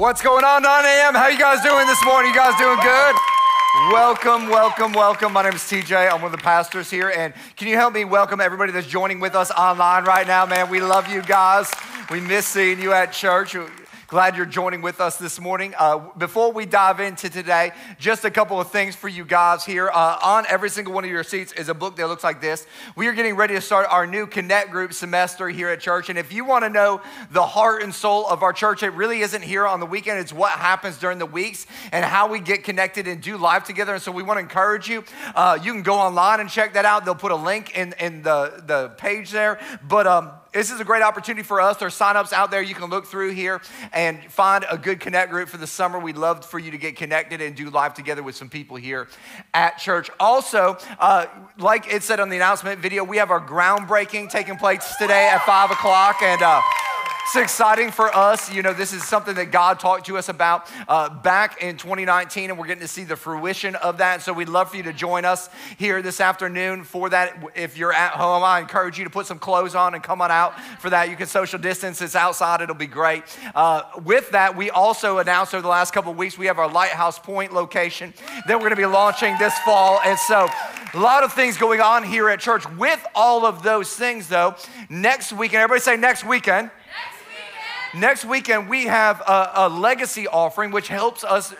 What's going on, 9 a.m.? How you guys doing this morning? You guys doing good? Welcome, welcome, welcome. My name is TJ. I'm one of the pastors here. And can you help me welcome everybody that's joining with us online right now, man? We love you guys. We miss seeing you at church. Glad you're joining with us this morning. Uh, before we dive into today, just a couple of things for you guys here. Uh, on every single one of your seats is a book that looks like this. We are getting ready to start our new Connect Group semester here at church. And if you want to know the heart and soul of our church, it really isn't here on the weekend. It's what happens during the weeks and how we get connected and do life together. And so we want to encourage you. Uh, you can go online and check that out. They'll put a link in, in the, the page there. But um, this is a great opportunity for us. There's signups out there you can look through here and find a good connect group for the summer. We'd love for you to get connected and do life together with some people here at church. Also, uh, like it said on the announcement video, we have our groundbreaking taking place today at five o'clock, and. Uh, it's exciting for us. You know, this is something that God talked to us about uh, back in 2019, and we're getting to see the fruition of that. So we'd love for you to join us here this afternoon for that. If you're at home, I encourage you to put some clothes on and come on out for that. You can social distance. It's outside. It'll be great. Uh, with that, we also announced over the last couple of weeks we have our Lighthouse Point location that we're going to be launching this fall, and so a lot of things going on here at church. With all of those things, though, next weekend, everybody say next weekend. Next weekend, we have a, a legacy offering, which helps us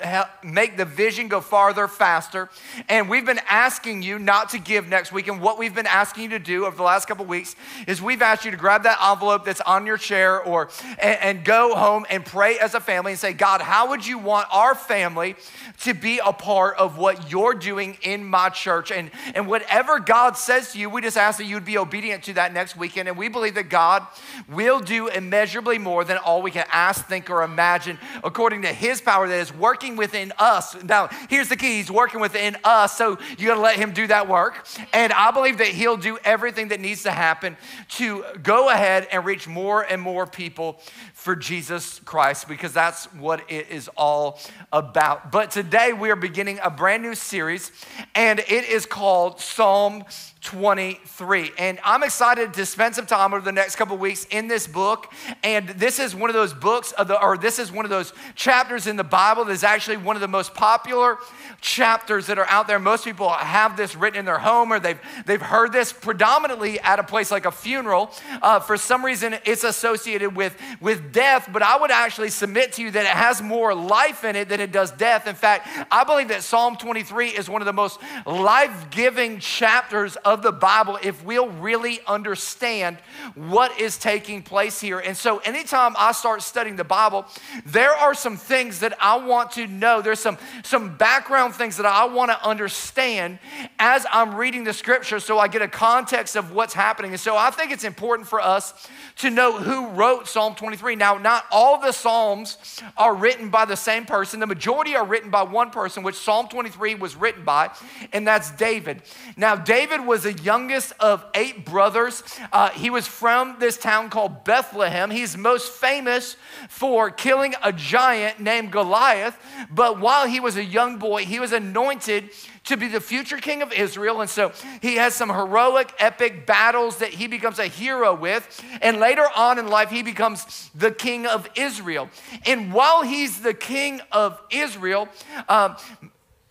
make the vision go farther, faster. And we've been asking you not to give next weekend. What we've been asking you to do over the last couple weeks is we've asked you to grab that envelope that's on your chair or and, and go home and pray as a family and say, God, how would you want our family to be a part of what you're doing in my church? And, and whatever God says to you, we just ask that you would be obedient to that next weekend. And we believe that God will do immeasurably more than all we can ask, think, or imagine according to His power that is working within us. Now, here's the key He's working within us, so you gotta let Him do that work. And I believe that He'll do everything that needs to happen to go ahead and reach more and more people for Jesus Christ because that's what it is all about. But today we are beginning a brand new series, and it is called Psalm 23. And I'm excited to spend some time over the next couple weeks in this book. And this is one of those books, of the, or this is one of those chapters in the Bible that is actually one of the most popular chapters that are out there. Most people have this written in their home or they've, they've heard this predominantly at a place like a funeral. Uh, for some reason, it's associated with, with death, but I would actually submit to you that it has more life in it than it does death. In fact, I believe that Psalm 23 is one of the most life giving chapters of the Bible if we'll really understand what is taking place here. And so, anytime I start studying the Bible, there are some things that I want to know. There's some, some background things that I want to understand as I'm reading the scripture so I get a context of what's happening. And so, I think it's important for us to know who wrote Psalm 23. Now, not all the Psalms are written by the same person, the majority are written by one person, which Psalm 23 was written by, and that's David. Now, David was the youngest of eight brothers. Uh, he was from this town called Bethlehem. He's most famous for killing a giant named Goliath. But while he was a young boy, he was anointed to be the future king of Israel. And so he has some heroic, epic battles that he becomes a hero with. And later on in life, he becomes the king of Israel. And while he's the king of Israel, um,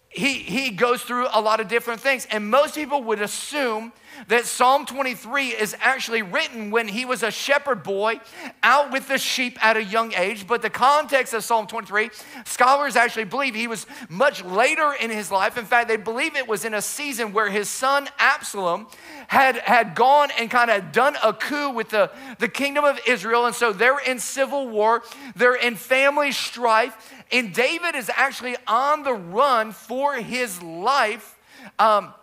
he, he goes through a lot of different things. And most people would assume that Psalm 23 is actually written when he was a shepherd boy out with the sheep at a young age. But the context of Psalm 23, scholars actually believe he was much later in his life. In fact, they believe it was in a season where his son Absalom had, had gone and kind of done a coup with the, the kingdom of Israel. And so they're in civil war, they're in family strife. And David is actually on the run for his life. Um,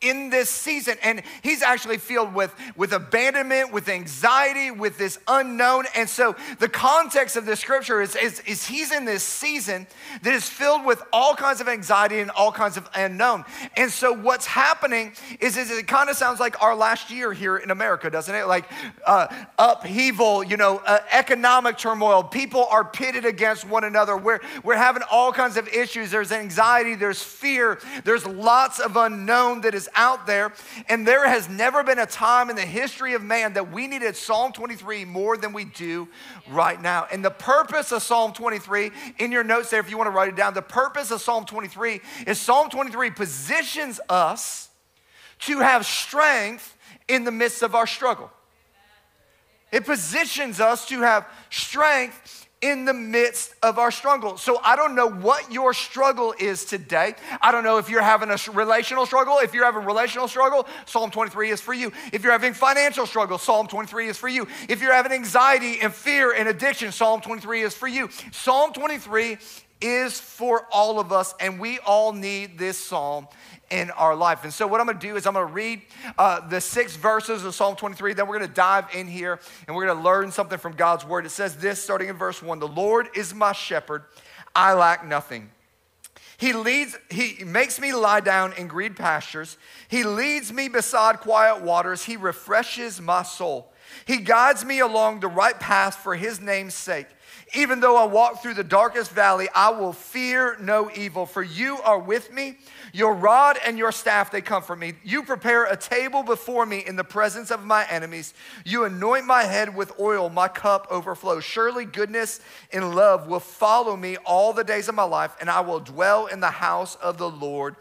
in this season. And he's actually filled with, with abandonment, with anxiety, with this unknown. And so the context of the scripture is, is, is, he's in this season that is filled with all kinds of anxiety and all kinds of unknown. And so what's happening is, is it kind of sounds like our last year here in America, doesn't it? Like uh, upheaval, you know, uh, economic turmoil. People are pitted against one another. We're, we're having all kinds of issues. There's anxiety, there's fear, there's lots of unknown that is out there. And there has never been a time in the history of man that we needed Psalm 23 more than we do right now. And the purpose of Psalm 23, in your notes there, if you want to write it down, the purpose of Psalm 23 is Psalm 23 positions us to have strength in the midst of our struggle. It positions us to have strength in the midst of our struggle. So I don't know what your struggle is today. I don't know if you're having a relational struggle. If you're having a relational struggle, Psalm 23 is for you. If you're having financial struggle, Psalm 23 is for you. If you're having anxiety and fear and addiction, Psalm 23 is for you. Psalm 23 is for all of us, and we all need this psalm in our life. And so, what I'm gonna do is I'm gonna read uh, the six verses of Psalm 23, then we're gonna dive in here and we're gonna learn something from God's word. It says this starting in verse one The Lord is my shepherd, I lack nothing. He leads, he makes me lie down in green pastures. He leads me beside quiet waters. He refreshes my soul. He guides me along the right path for his name's sake. Even though I walk through the darkest valley, I will fear no evil, for you are with me. Your rod and your staff, they comfort me. You prepare a table before me in the presence of my enemies. You anoint my head with oil, my cup overflows. Surely goodness and love will follow me all the days of my life, and I will dwell in the house of the Lord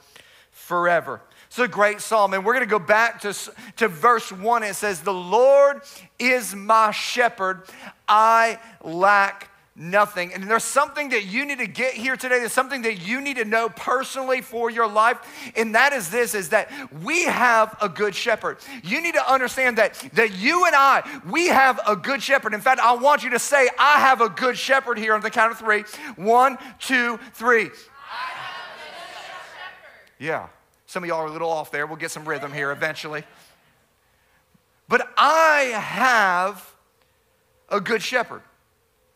forever. It's a great psalm. And we're going to go back to, to verse one. It says, The Lord is my shepherd. I lack nothing. And there's something that you need to get here today. There's something that you need to know personally for your life. And that is this is that we have a good shepherd. You need to understand that that you and I, we have a good shepherd. In fact, I want you to say, I have a good shepherd here on the count of three. One, two, three. Yeah. Some of y'all are a little off there. We'll get some rhythm here eventually. But I have a good shepherd.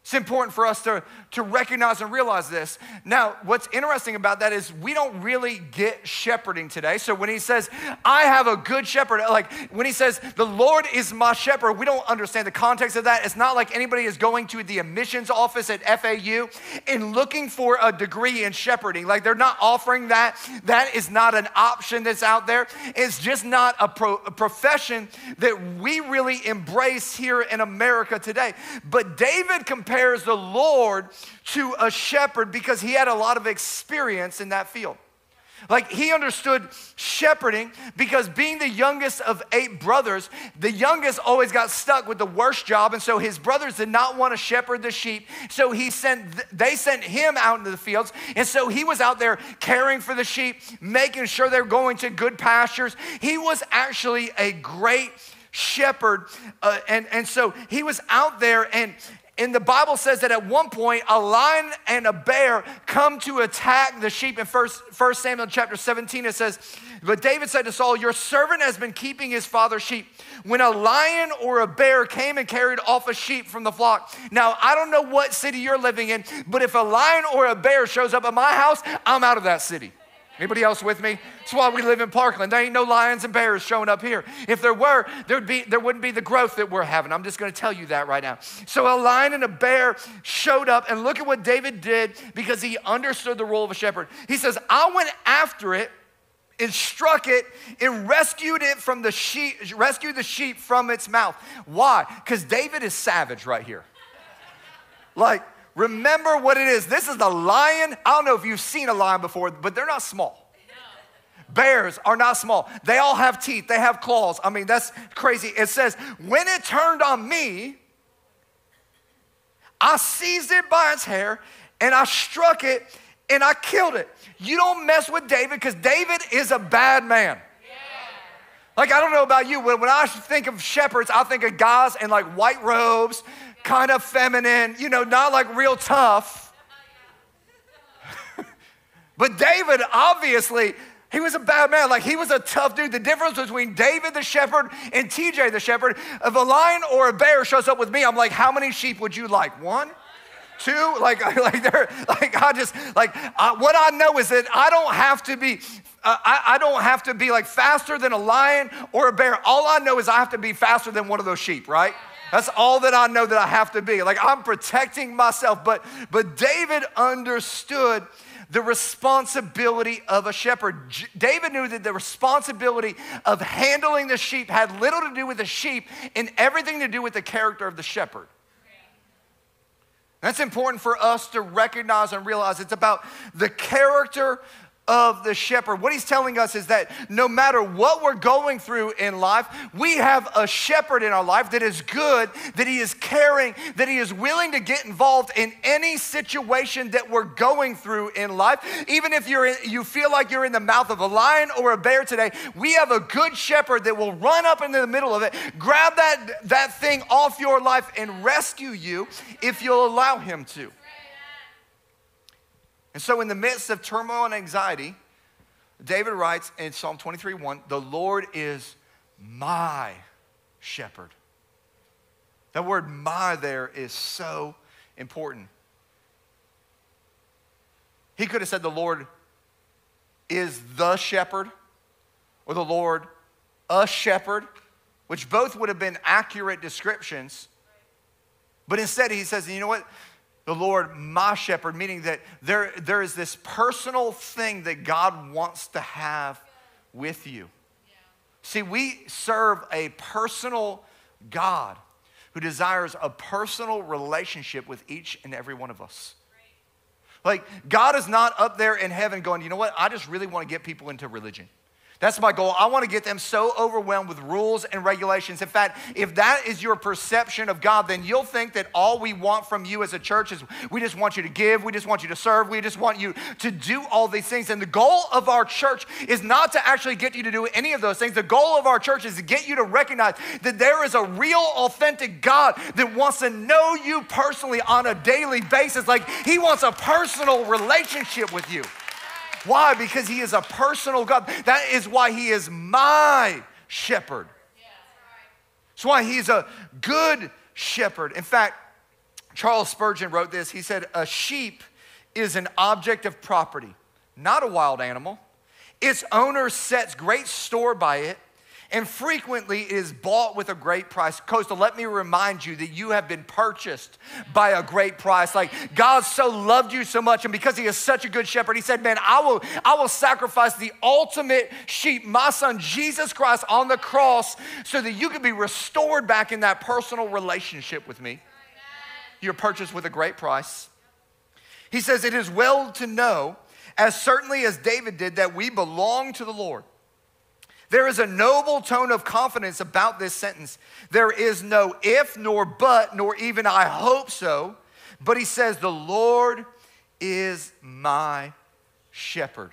It's important for us to, to recognize and realize this. Now, what's interesting about that is we don't really get shepherding today. So when he says, I have a good shepherd, like when he says, the Lord is my shepherd, we don't understand the context of that. It's not like anybody is going to the admissions office at FAU and looking for a degree in shepherding. Like they're not offering that. That is not an option that's out there. It's just not a, pro, a profession that we really embrace here in America today. But David compares compares the Lord to a shepherd because he had a lot of experience in that field. Like he understood shepherding because being the youngest of eight brothers, the youngest always got stuck with the worst job. And so his brothers did not want to shepherd the sheep. So he sent, they sent him out into the fields. And so he was out there caring for the sheep, making sure they're going to good pastures. He was actually a great shepherd. Uh, and, and so he was out there and and the Bible says that at one point, a lion and a bear come to attack the sheep. In First, First Samuel chapter 17, it says, But David said to Saul, Your servant has been keeping his father's sheep. When a lion or a bear came and carried off a sheep from the flock. Now, I don't know what city you're living in, but if a lion or a bear shows up at my house, I'm out of that city. Anybody else with me? That's why we live in Parkland. There ain't no lions and bears showing up here. If there were, there'd be, there wouldn't be the growth that we're having. I'm just going to tell you that right now. So a lion and a bear showed up, and look at what David did because he understood the role of a shepherd. He says, I went after it and struck it and rescued it from the sheep, rescued the sheep from its mouth. Why? Because David is savage right here. Like, Remember what it is. This is the lion. I don't know if you've seen a lion before, but they're not small. Bears are not small. They all have teeth, they have claws. I mean, that's crazy. It says, when it turned on me, I seized it by its hair and I struck it and I killed it. You don't mess with David because David is a bad man. Like, I don't know about you, but when I think of shepherds, I think of guys in like white robes, kind of feminine, you know, not like real tough. but David, obviously, he was a bad man. Like he was a tough dude. The difference between David the shepherd and TJ the shepherd, if a lion or a bear shows up with me, I'm like, how many sheep would you like? One? Two? Like, like they're like I just like uh, what I know is that I don't have to be uh, I, I don't have to be like faster than a lion or a bear. All I know is I have to be faster than one of those sheep, right? That's all that I know that I have to be. Like I'm protecting myself. But but David understood the responsibility of a shepherd. J- David knew that the responsibility of handling the sheep had little to do with the sheep and everything to do with the character of the shepherd. That's important for us to recognize and realize. It's about the character of the shepherd. What he's telling us is that no matter what we're going through in life, we have a shepherd in our life that is good, that he is caring, that he is willing to get involved in any situation that we're going through in life. Even if you're in, you feel like you're in the mouth of a lion or a bear today, we have a good shepherd that will run up into the middle of it, grab that, that thing off your life and rescue you if you'll allow him to. And so, in the midst of turmoil and anxiety, David writes in Psalm 23 1, the Lord is my shepherd. That word my there is so important. He could have said the Lord is the shepherd or the Lord a shepherd, which both would have been accurate descriptions. But instead, he says, you know what? The Lord my shepherd, meaning that there, there is this personal thing that God wants to have with you. See, we serve a personal God who desires a personal relationship with each and every one of us. Like, God is not up there in heaven going, you know what? I just really want to get people into religion. That's my goal. I want to get them so overwhelmed with rules and regulations. In fact, if that is your perception of God, then you'll think that all we want from you as a church is we just want you to give, we just want you to serve, we just want you to do all these things. And the goal of our church is not to actually get you to do any of those things. The goal of our church is to get you to recognize that there is a real, authentic God that wants to know you personally on a daily basis. Like he wants a personal relationship with you. Why? Because he is a personal God. That is why he is my shepherd. That's why he's a good shepherd. In fact, Charles Spurgeon wrote this. He said, A sheep is an object of property, not a wild animal. Its owner sets great store by it and frequently it is bought with a great price. Coastal, let me remind you that you have been purchased by a great price. Like God so loved you so much, and because He is such a good shepherd, He said, Man, I will, I will sacrifice the ultimate sheep, my son Jesus Christ, on the cross so that you can be restored back in that personal relationship with me. You're purchased with a great price. He says, It is well to know, as certainly as David did, that we belong to the Lord. There is a noble tone of confidence about this sentence. There is no if, nor but, nor even I hope so. But he says, The Lord is my shepherd.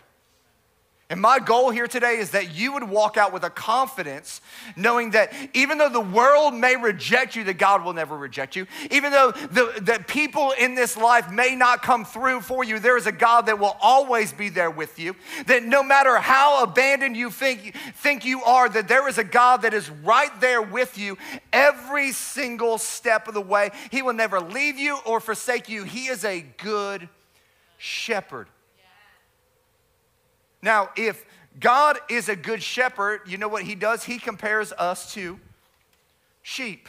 And my goal here today is that you would walk out with a confidence knowing that even though the world may reject you, that God will never reject you. Even though the, that people in this life may not come through for you, there is a God that will always be there with you. That no matter how abandoned you think, think you are, that there is a God that is right there with you every single step of the way. He will never leave you or forsake you. He is a good shepherd. Now, if God is a good shepherd, you know what he does? He compares us to sheep.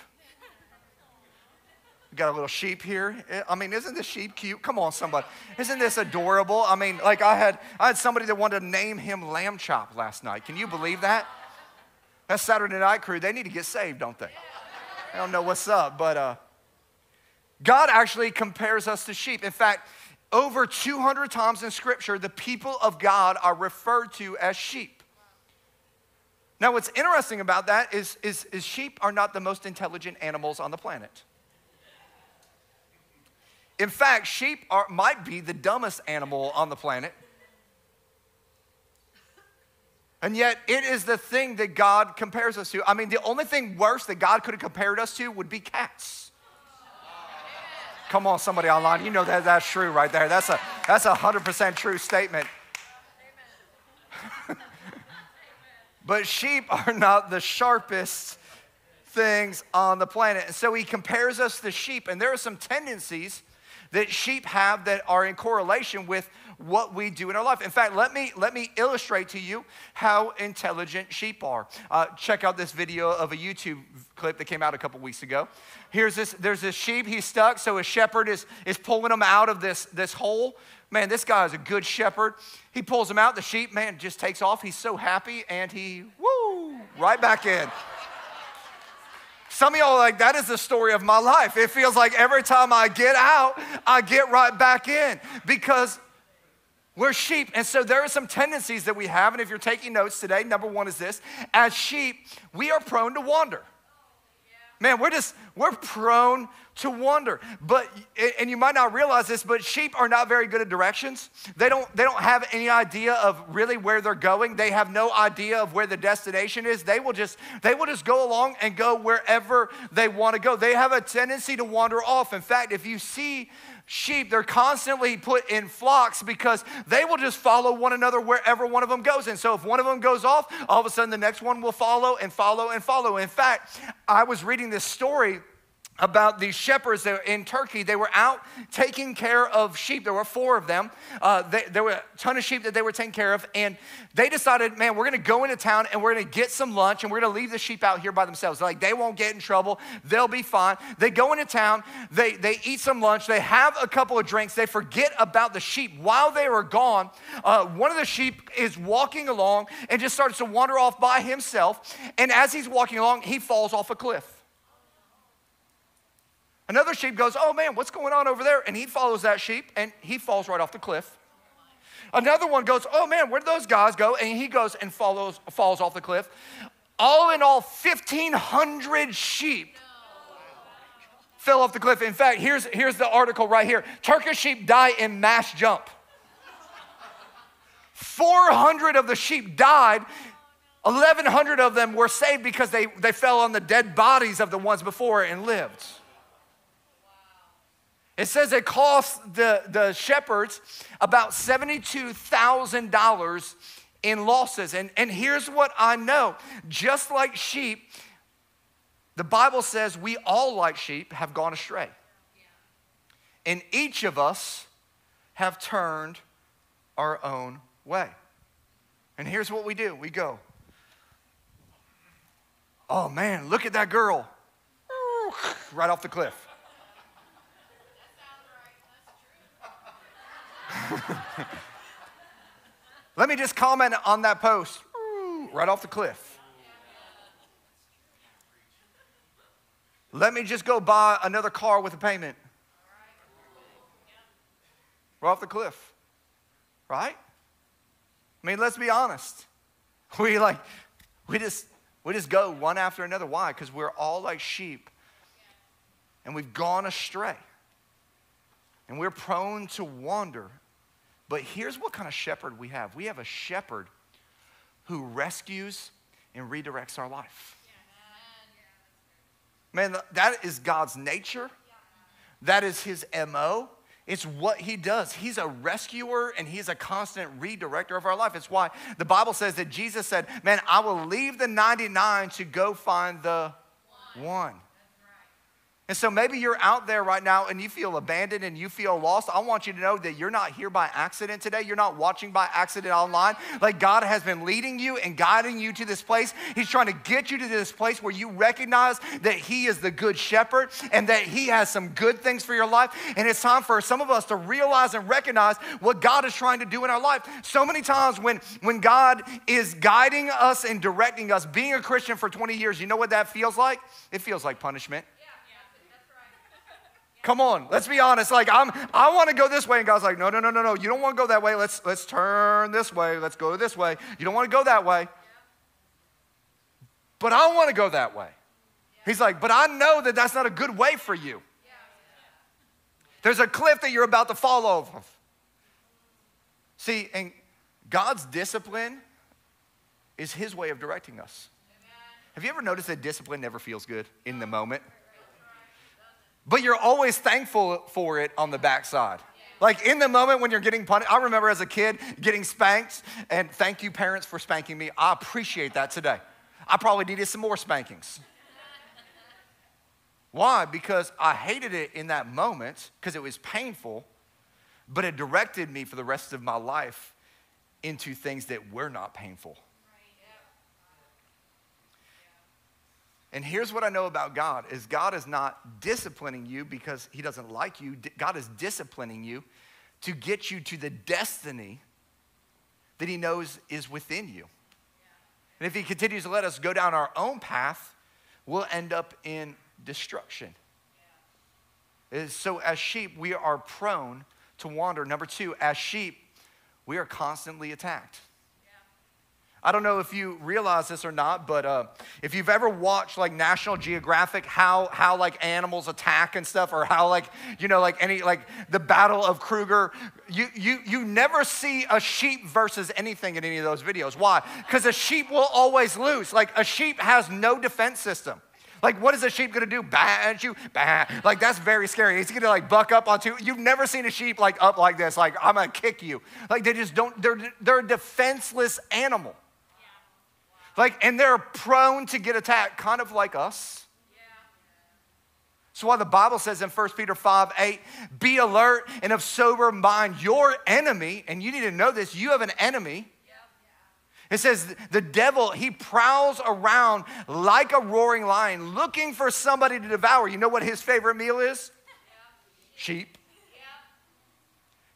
We got a little sheep here. I mean, isn't this sheep cute? Come on, somebody. Isn't this adorable? I mean, like I had I had somebody that wanted to name him Lamb Chop last night. Can you believe that? That Saturday night crew, they need to get saved, don't they? I don't know what's up, but uh, God actually compares us to sheep. In fact, over 200 times in Scripture, the people of God are referred to as sheep. Now, what's interesting about that is, is, is sheep are not the most intelligent animals on the planet. In fact, sheep are, might be the dumbest animal on the planet. And yet, it is the thing that God compares us to. I mean, the only thing worse that God could have compared us to would be cats. Come on, somebody online. You know that that's true right there. That's a that's a hundred percent true statement. but sheep are not the sharpest things on the planet. And so he compares us to sheep, and there are some tendencies that sheep have that are in correlation with what we do in our life. In fact, let me, let me illustrate to you how intelligent sheep are. Uh, check out this video of a YouTube clip that came out a couple weeks ago. Here's this, there's this sheep, he's stuck, so a shepherd is, is pulling him out of this, this hole. Man, this guy is a good shepherd. He pulls him out, the sheep, man, just takes off. He's so happy, and he, woo, right back in. Some of y'all are like, that is the story of my life. It feels like every time I get out, I get right back in because we're sheep. And so there are some tendencies that we have. And if you're taking notes today, number one is this as sheep, we are prone to wander. Man, we're just, we're prone to wander. But, and you might not realize this, but sheep are not very good at directions. They don't, they don't have any idea of really where they're going. They have no idea of where the destination is. They will just, they will just go along and go wherever they want to go. They have a tendency to wander off. In fact, if you see sheep, they're constantly put in flocks because they will just follow one another wherever one of them goes. And so if one of them goes off, all of a sudden the next one will follow and follow and follow. In fact, I was reading this story about these shepherds that in Turkey. They were out taking care of sheep. There were four of them. Uh, they, there were a ton of sheep that they were taking care of. And they decided, man, we're going to go into town and we're going to get some lunch and we're going to leave the sheep out here by themselves. Like, they won't get in trouble. They'll be fine. They go into town. They, they eat some lunch. They have a couple of drinks. They forget about the sheep. While they were gone, uh, one of the sheep is walking along and just starts to wander off by himself. And as he's walking along, he falls off a cliff. Another sheep goes, Oh man, what's going on over there? And he follows that sheep and he falls right off the cliff. Another one goes, Oh man, where'd those guys go? And he goes and follows, falls off the cliff. All in all, 1,500 sheep fell off the cliff. In fact, here's, here's the article right here Turkish sheep die in mass jump. 400 of the sheep died. 1,100 of them were saved because they, they fell on the dead bodies of the ones before and lived. It says it cost the, the shepherds about $72,000 in losses. And, and here's what I know just like sheep, the Bible says we all, like sheep, have gone astray. And each of us have turned our own way. And here's what we do we go, oh man, look at that girl, right off the cliff. Let me just comment on that post mm, right off the cliff. Let me just go buy another car with a payment. Right off the cliff. Right? I mean, let's be honest. We like, we just, we just go one after another. Why? Because we're all like sheep and we've gone astray. And we're prone to wander but here's what kind of shepherd we have we have a shepherd who rescues and redirects our life. Man, that is God's nature. That is his MO. It's what he does. He's a rescuer and he's a constant redirector of our life. It's why the Bible says that Jesus said, Man, I will leave the 99 to go find the one. one. And so maybe you're out there right now and you feel abandoned and you feel lost. I want you to know that you're not here by accident today. You're not watching by accident online. Like God has been leading you and guiding you to this place. He's trying to get you to this place where you recognize that He is the good shepherd and that He has some good things for your life. And it's time for some of us to realize and recognize what God is trying to do in our life. So many times when, when God is guiding us and directing us, being a Christian for 20 years, you know what that feels like? It feels like punishment. Come on, let's be honest. Like I'm, I want to go this way, and God's like, no, no, no, no, no. You don't want to go that way. Let's let's turn this way. Let's go this way. You don't want to go that way. But I want to go that way. He's like, but I know that that's not a good way for you. There's a cliff that you're about to fall over. See, and God's discipline is His way of directing us. Have you ever noticed that discipline never feels good in the moment? But you're always thankful for it on the backside. Like in the moment when you're getting punished, I remember as a kid getting spanked, and thank you, parents, for spanking me. I appreciate that today. I probably needed some more spankings. Why? Because I hated it in that moment because it was painful, but it directed me for the rest of my life into things that were not painful. And here's what I know about God is God is not disciplining you because he doesn't like you. God is disciplining you to get you to the destiny that he knows is within you. And if he continues to let us go down our own path, we'll end up in destruction. So, as sheep, we are prone to wander. Number two, as sheep, we are constantly attacked. I don't know if you realize this or not, but uh, if you've ever watched like National Geographic, how how like animals attack and stuff, or how like you know like any like the Battle of Kruger, you you you never see a sheep versus anything in any of those videos. Why? Because a sheep will always lose. Like a sheep has no defense system. Like, what is a sheep gonna do? Bah at you? Bah. Like, that's very scary. He's gonna like buck up onto you. You've never seen a sheep like up like this, like, I'm gonna kick you. Like, they just don't, they're, they're a defenseless animal. Like, and they're prone to get attacked, kind of like us. So why the Bible says in 1 Peter 5 8, be alert and of sober mind. Your enemy, and you need to know this, you have an enemy. It says the devil, he prowls around like a roaring lion looking for somebody to devour. You know what his favorite meal is? Sheep.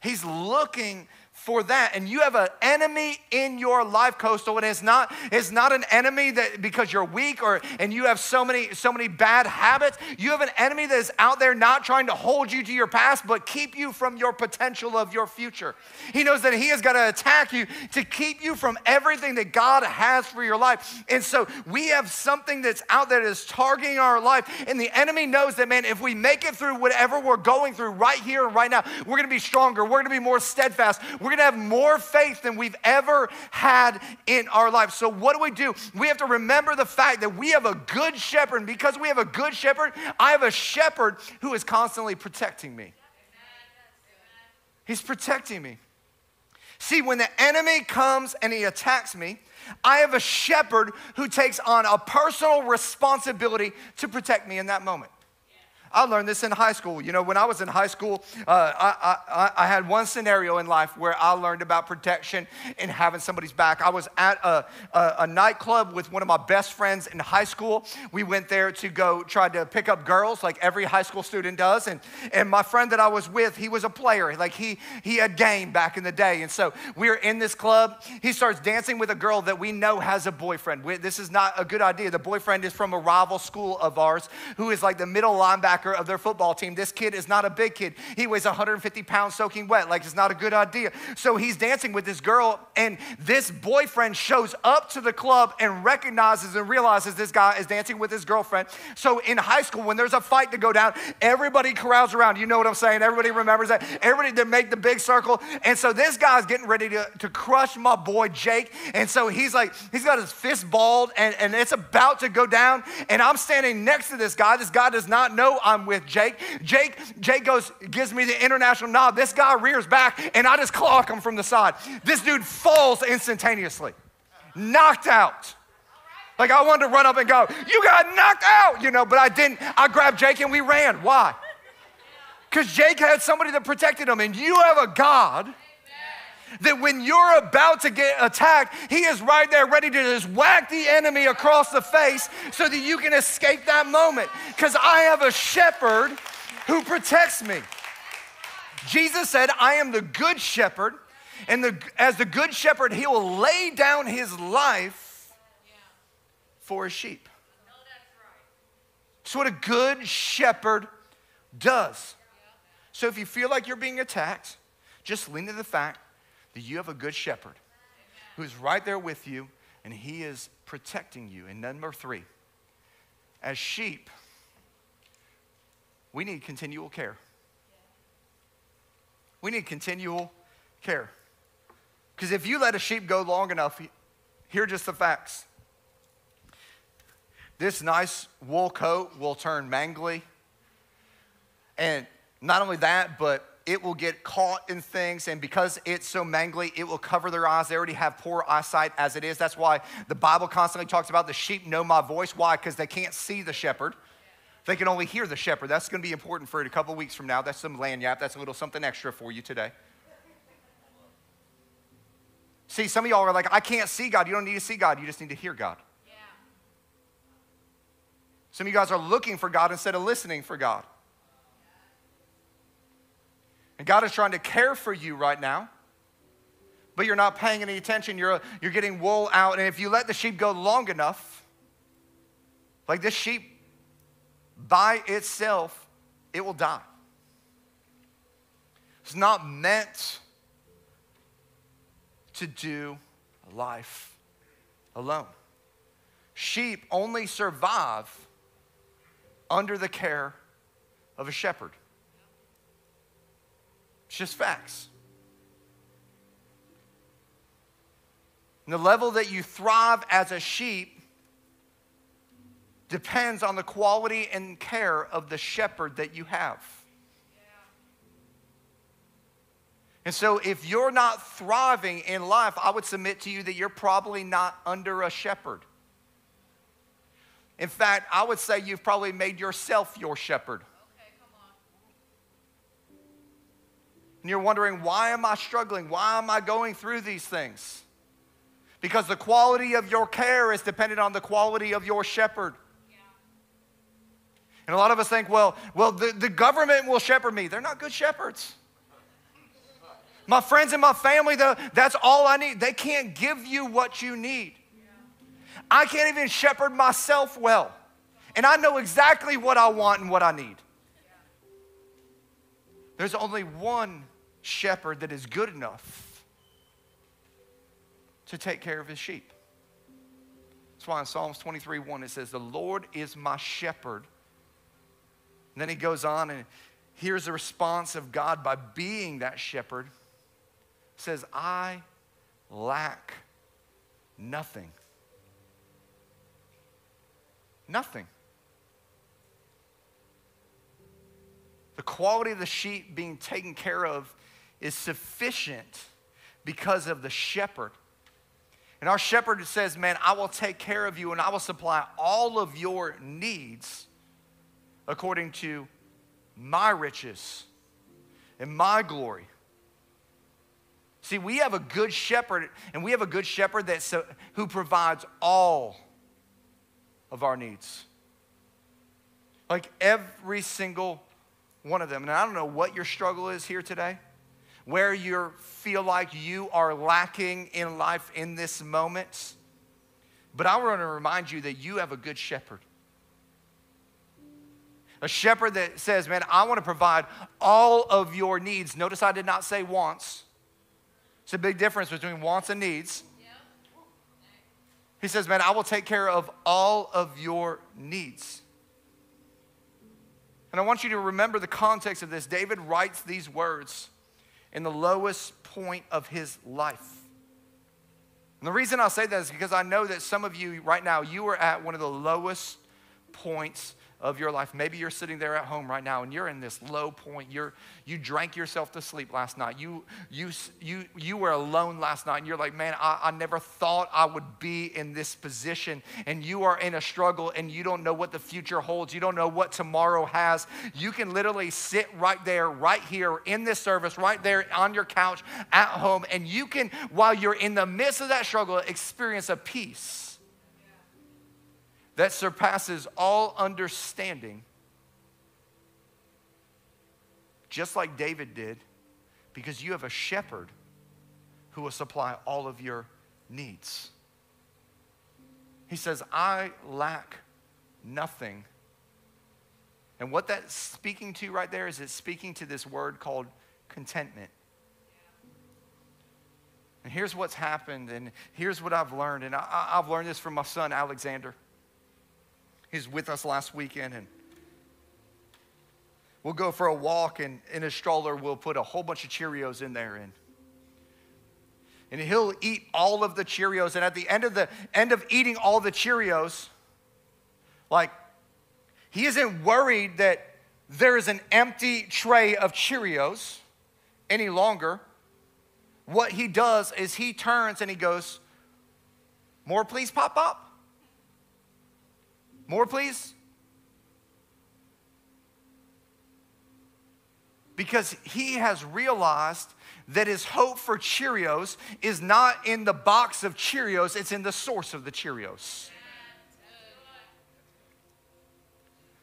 He's looking for that. And you have an enemy in your life, Coastal, and it's not, it's not an enemy that because you're weak or and you have so many, so many bad habits. You have an enemy that is out there not trying to hold you to your past, but keep you from your potential of your future. He knows that he has got to attack you to keep you from everything that God has for your life. And so we have something that's out there that is targeting our life. And the enemy knows that, man, if we make it through whatever we're going through right here and right now, we're gonna be stronger, we're gonna be more steadfast, we're going have more faith than we've ever had in our life. So, what do we do? We have to remember the fact that we have a good shepherd. And because we have a good shepherd, I have a shepherd who is constantly protecting me. He's protecting me. See, when the enemy comes and he attacks me, I have a shepherd who takes on a personal responsibility to protect me in that moment. I learned this in high school. You know, when I was in high school, uh, I, I, I, had one scenario in life where I learned about protection and having somebody's back. I was at a, a, a, nightclub with one of my best friends in high school. We went there to go try to pick up girls, like every high school student does. And, and my friend that I was with, he was a player. Like he, he had game back in the day. And so we are in this club. He starts dancing with a girl that we know has a boyfriend. We, this is not a good idea. The boyfriend is from a rival school of ours who is like the middle linebacker linebacker of their football team. This kid is not a big kid. He weighs 150 pounds soaking wet. Like, it's not a good idea. So he's dancing with this girl, and this boyfriend shows up to the club and recognizes and realizes this guy is dancing with his girlfriend. So in high school, when there's a fight to go down, everybody crowds around. You know what I'm saying? Everybody remembers that. Everybody to make the big circle. And so this guy's getting ready to, to crush my boy Jake. And so he's like, he's got his fist balled, and, and it's about to go down. And I'm standing next to this guy. This guy does not know I'm with Jake. Jake, Jake goes, gives me the international nod. This guy rears back, and I just clock him from the side. This dude falls instantaneously, knocked out. Like I wanted to run up and go, You got knocked out, you know, but I didn't. I grabbed Jake and we ran. Why? Because Jake had somebody that protected him, and you have a God that when you're about to get attacked, he is right there ready to just whack the enemy across the face so that you can escape that moment. Because I have a shepherd who protects me. Jesus said, I am the good shepherd, and the, as the good shepherd, he will lay down his life for his sheep. That's what a good shepherd does. So if you feel like you're being attacked, just lean to the fact that you have a good shepherd who's right there with you and he is protecting you. And number three, as sheep, we need continual care. We need continual care. Because if you let a sheep go long enough, here are just the facts. This nice wool coat will turn mangly. And not only that, but it will get caught in things, and because it's so mangly, it will cover their eyes. They already have poor eyesight as it is. That's why the Bible constantly talks about the sheep know my voice. Why? Because they can't see the shepherd. They can only hear the shepherd. That's going to be important for it a couple weeks from now. That's some lagniappe. That's a little something extra for you today. See, some of y'all are like, I can't see God. You don't need to see God. You just need to hear God. Yeah. Some of you guys are looking for God instead of listening for God. And God is trying to care for you right now, but you're not paying any attention. You're, you're getting wool out. And if you let the sheep go long enough, like this sheep by itself, it will die. It's not meant to do life alone. Sheep only survive under the care of a shepherd. It's just facts. And the level that you thrive as a sheep depends on the quality and care of the shepherd that you have. And so, if you're not thriving in life, I would submit to you that you're probably not under a shepherd. In fact, I would say you've probably made yourself your shepherd. And you're wondering, why am I struggling? Why am I going through these things? Because the quality of your care is dependent on the quality of your shepherd. And a lot of us think, well, well, the, the government will shepherd me. They're not good shepherds. My friends and my family, though, that's all I need. They can't give you what you need. I can't even shepherd myself well. And I know exactly what I want and what I need. There's only one shepherd that is good enough to take care of his sheep. That's why in Psalms 23 1 it says, The Lord is my shepherd and then he goes on and here's the response of God by being that shepherd. says, I lack nothing. Nothing. The quality of the sheep being taken care of is sufficient because of the shepherd. And our shepherd says, Man, I will take care of you and I will supply all of your needs according to my riches and my glory. See, we have a good shepherd, and we have a good shepherd that who provides all of our needs. Like every single one of them. And I don't know what your struggle is here today, where you feel like you are lacking in life in this moment. But I want to remind you that you have a good shepherd. A shepherd that says, Man, I want to provide all of your needs. Notice I did not say wants. It's a big difference between wants and needs. He says, Man, I will take care of all of your needs. And I want you to remember the context of this. David writes these words in the lowest point of his life. And the reason I say that is because I know that some of you right now, you are at one of the lowest points of your life. Maybe you're sitting there at home right now and you're in this low point. You're, you drank yourself to sleep last night. You, you, you, you were alone last night and you're like, man, I, I never thought I would be in this position. And you are in a struggle and you don't know what the future holds. You don't know what tomorrow has. You can literally sit right there, right here in this service, right there on your couch at home. And you can, while you're in the midst of that struggle, experience a peace that surpasses all understanding, just like David did, because you have a shepherd who will supply all of your needs. He says, I lack nothing. And what that's speaking to right there is it's speaking to this word called contentment. And here's what's happened, and here's what I've learned. And I, have learned this from my son, Alexander. He's with us last weekend, and we'll go for a walk, and in his stroller, we'll put a whole bunch of Cheerios in there. And, and he'll eat all of the Cheerios. And at the end of the end of eating all the Cheerios, like he isn't worried that there is an empty tray of Cheerios any longer. What he does is he turns and he goes, More, please, pop up. More, please? Because he has realized that his hope for Cheerios is not in the box of Cheerios, it's in the source of the Cheerios.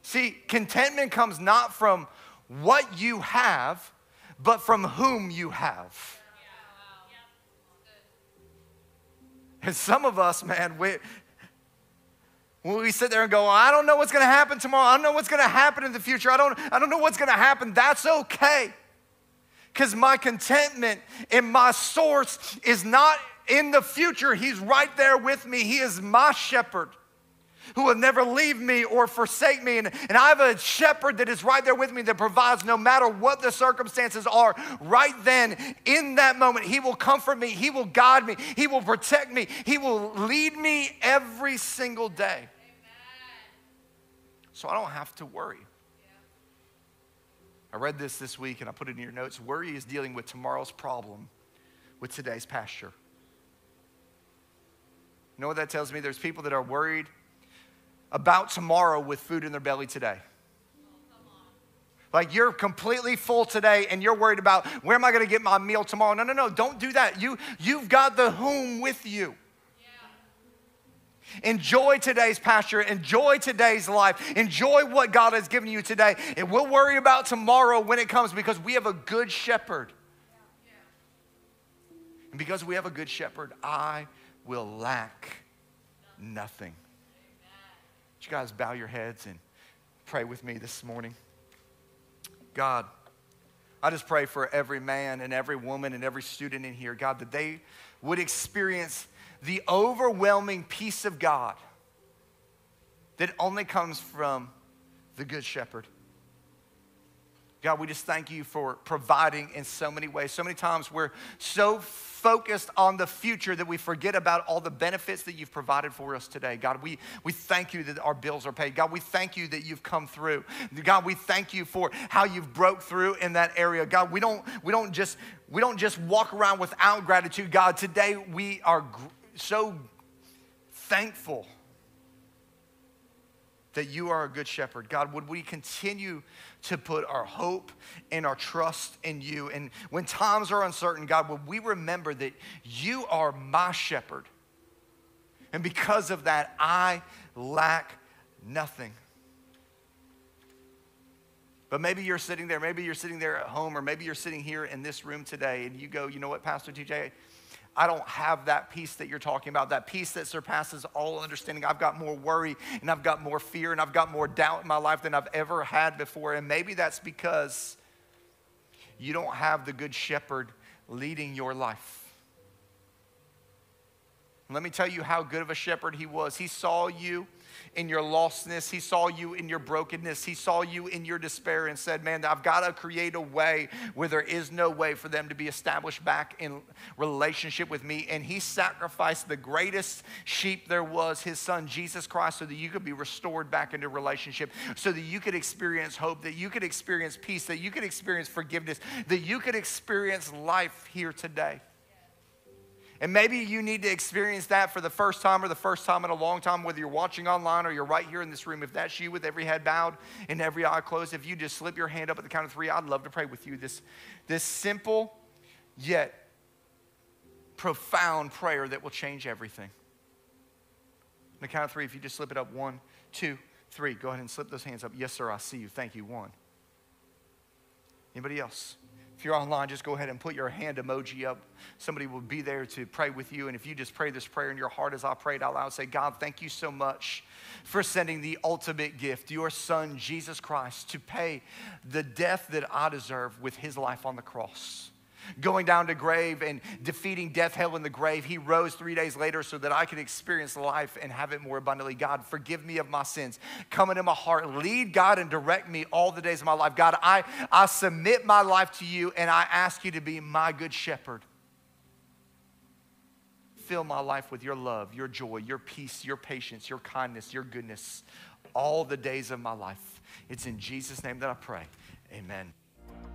See, contentment comes not from what you have, but from whom you have. And some of us, man, we, when we sit there and go, I don't know what's gonna happen tomorrow, I don't know what's gonna happen in the future, I don't, I don't know what's gonna happen, that's okay. Because my contentment and my source is not in the future, He's right there with me, He is my shepherd who will never leave me or forsake me. And, and I have a shepherd that is right there with me that provides no matter what the circumstances are. Right then, in that moment, He will comfort me, He will guide me, He will protect me, He will lead me every single day. So I don't have to worry. I read this this week and I put it in your notes. Worry is dealing with tomorrow's problem with today's pasture. You know what that tells me? There's people that are worried about tomorrow with food in their belly today. Like you're completely full today and you're worried about where am I going to get my meal tomorrow? No, no, no, don't do that. You, you've got the whom with you. Enjoy today's pasture. Enjoy today's life. Enjoy what God has given you today. And we'll worry about tomorrow when it comes because we have a good shepherd. And because we have a good shepherd, I will lack nothing Would you guys bow your heads and pray with me this morning? God, I just pray for every man and every woman and every student in here, God, that they would experience the overwhelming peace of God that only comes from the Good Shepherd. God, we just thank you for providing in so many ways. So many times we're so focused on the future that we forget about all the benefits that you've provided for us today. God, we, we thank you that our bills are paid. God, we thank you that you've come through. God, we thank you for how you've broke through in that area. God, we don't, we don't just we don't just walk around without gratitude. God, today we are so thankful that you are a good shepherd. God, would we continue to put our hope and our trust in you? And when times are uncertain, God, would we remember that you are my shepherd? And because of that, I lack nothing. But maybe you're sitting there, maybe you're sitting there at home, or maybe you're sitting here in this room today and you go, you know what, Pastor TJ, I don't have that peace that you're talking about, that peace that surpasses all understanding. I've got more worry and I've got more fear and I've got more doubt in my life than I've ever had before. And maybe that's because you don't have the good shepherd leading your life. Let me tell you how good of a shepherd he was. He saw you in your lostness. He saw you in your brokenness. He saw you in your despair and said, Man, I've got to create a way where there is no way for them to be established back in relationship with me. And He sacrificed the greatest sheep there was, His Son, Jesus Christ, so that you could be restored back into relationship, so that you could experience hope, that you could experience peace, that you could experience forgiveness, that you could experience life here today. And maybe you need to experience that for the first time or the first time in a long time, whether you're watching online or you're right here in this room. If that's you with every head bowed and every eye closed, if you just slip your hand up at the count of three, I'd love to pray with you. This, this simple yet profound prayer that will change everything. On the count of three, if you just slip it up one, two, three, go ahead and slip those hands up. Yes, sir, I see you. Thank you. One. Anybody else? If you're online, just go ahead and put your hand emoji up. Somebody will be there to pray with you. And if you just pray this prayer in your heart as I prayed out loud, say, God, thank you so much for sending the ultimate gift, your son, Jesus Christ, to pay the death that I deserve with his life on the cross going down to grave and defeating death, hell, and the grave. He rose three days later so that I could experience life and have it more abundantly. God, forgive me of my sins. Come into my heart. Lead God and direct me all the days of my life. God, I, I submit my life to you and I ask you to be my good shepherd. Fill my life with your love, your joy, your peace, your patience, your kindness, your goodness all the days of my life. It's in Jesus' name that I pray. Amen.